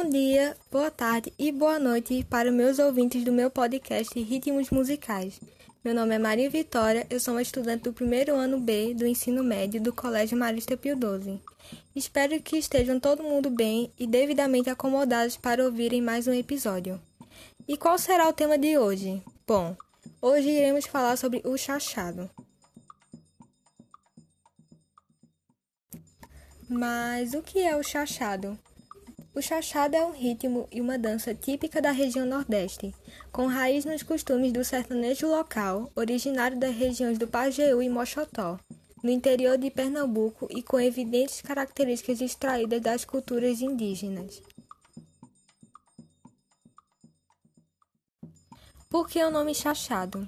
Bom dia, boa tarde e boa noite para meus ouvintes do meu podcast Ritmos Musicais. Meu nome é Maria Vitória, eu sou uma estudante do primeiro ano B do ensino médio do Colégio Marista Pio XII. Espero que estejam todo mundo bem e devidamente acomodados para ouvirem mais um episódio. E qual será o tema de hoje? Bom, hoje iremos falar sobre o chachado. Mas o que é o chachado? O chachado é um ritmo e uma dança típica da região Nordeste, com raiz nos costumes do sertanejo local, originário das regiões do Pajeú e Mochotó, no interior de Pernambuco e com evidentes características extraídas das culturas indígenas. Por que o nome chachado?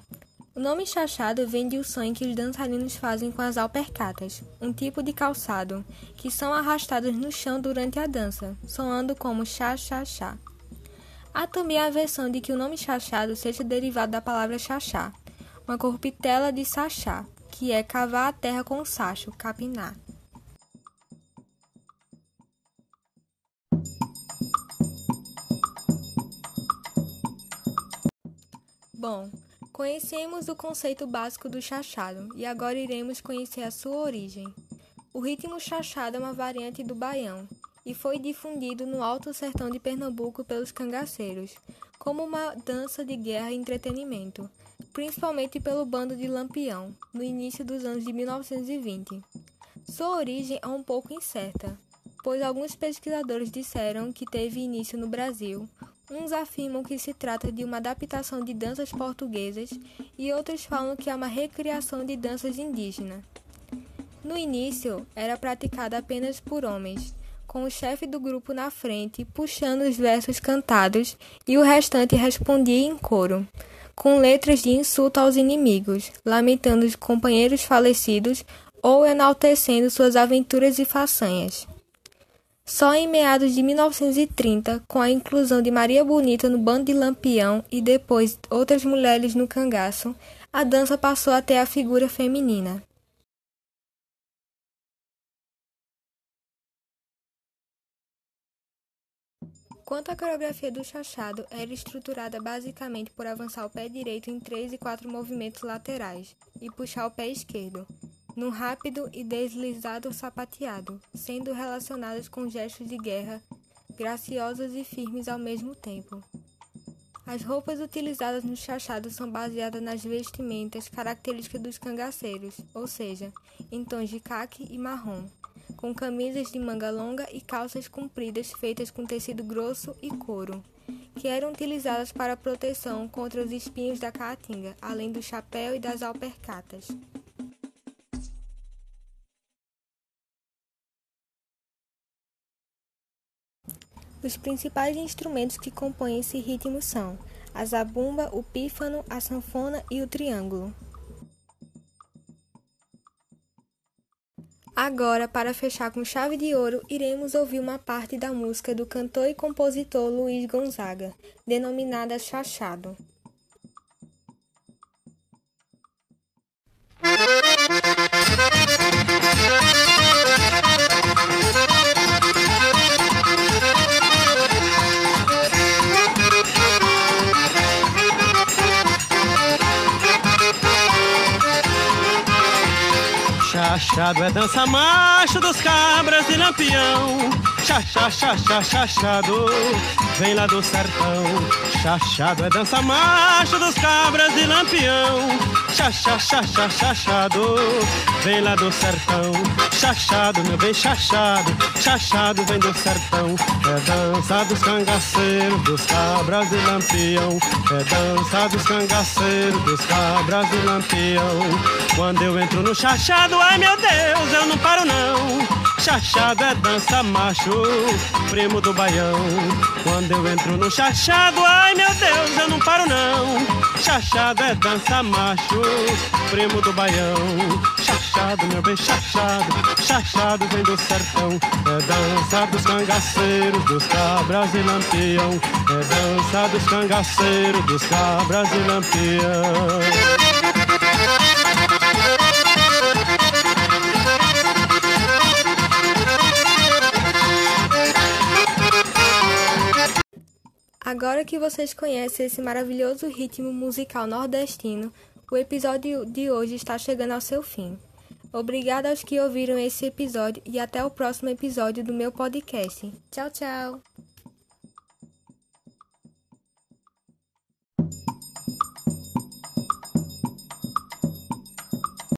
O nome chachado vem do som que os dançarinos fazem com as alpercatas, um tipo de calçado, que são arrastados no chão durante a dança, soando como chá-chá-chá. Há também a versão de que o nome chachado seja derivado da palavra chachá, uma corruptela de sachá, que é cavar a terra com sacho, capinar. Bom, Conhecemos o conceito básico do chachado e agora iremos conhecer a sua origem. O ritmo chachado é uma variante do baião e foi difundido no Alto Sertão de Pernambuco pelos cangaceiros, como uma dança de guerra e entretenimento, principalmente pelo bando de Lampião, no início dos anos de 1920. Sua origem é um pouco incerta, pois alguns pesquisadores disseram que teve início no Brasil, Uns afirmam que se trata de uma adaptação de danças portuguesas e outros falam que é uma recriação de danças indígenas. No início, era praticada apenas por homens, com o chefe do grupo na frente puxando os versos cantados e o restante respondia em coro, com letras de insulto aos inimigos, lamentando os companheiros falecidos ou enaltecendo suas aventuras e façanhas. Só em meados de 1930, com a inclusão de Maria Bonita no bando de Lampião e depois outras mulheres no cangaço, a dança passou a ter a figura feminina. Quanto à coreografia do chachado, era estruturada basicamente por avançar o pé direito em três e quatro movimentos laterais e puxar o pé esquerdo, no rápido e deslizado sapateado, sendo relacionadas com gestos de guerra, graciosos e firmes ao mesmo tempo. As roupas utilizadas no chachado são baseadas nas vestimentas características dos cangaceiros, ou seja, em tons de caque e marrom, com camisas de manga longa e calças compridas feitas com tecido grosso e couro, que eram utilizadas para proteção contra os espinhos da caatinga, além do chapéu e das alpercatas. Os principais instrumentos que compõem esse ritmo são a zabumba, o pífano, a sanfona e o triângulo. Agora, para fechar com chave de ouro, iremos ouvir uma parte da música do cantor e compositor Luiz Gonzaga, denominada Chachado. Chachado é dança macho dos cabras de lampião. Chachá, chachá, chachado, vem lá do sertão. Chachado é dança macho dos cabras de lampião. Chachá, chachá, chachado, vem lá do sertão. Chachado, meu bem chachado, chachado vem do sertão. É dança dos cangaceiros, dos cabras de lampião. É dança dos cangaceiros, dos cabras de lampião. Quando eu entro no chachado, ai meu Deus, eu não paro não. Chachado é dança macho, primo do baião. Quando eu entro no chachado, ai meu Deus, eu não paro não. Chachado é dança macho, primo do baião. Chachado, meu bem chachado, chachado vem do sertão. É dança dos cangaceiros, dos cabras e lampião. É dança dos cangaceiros, dos cabras e lampião. Agora que vocês conhecem esse maravilhoso ritmo musical nordestino, o episódio de hoje está chegando ao seu fim. Obrigada aos que ouviram esse episódio e até o próximo episódio do meu podcast. Tchau, tchau!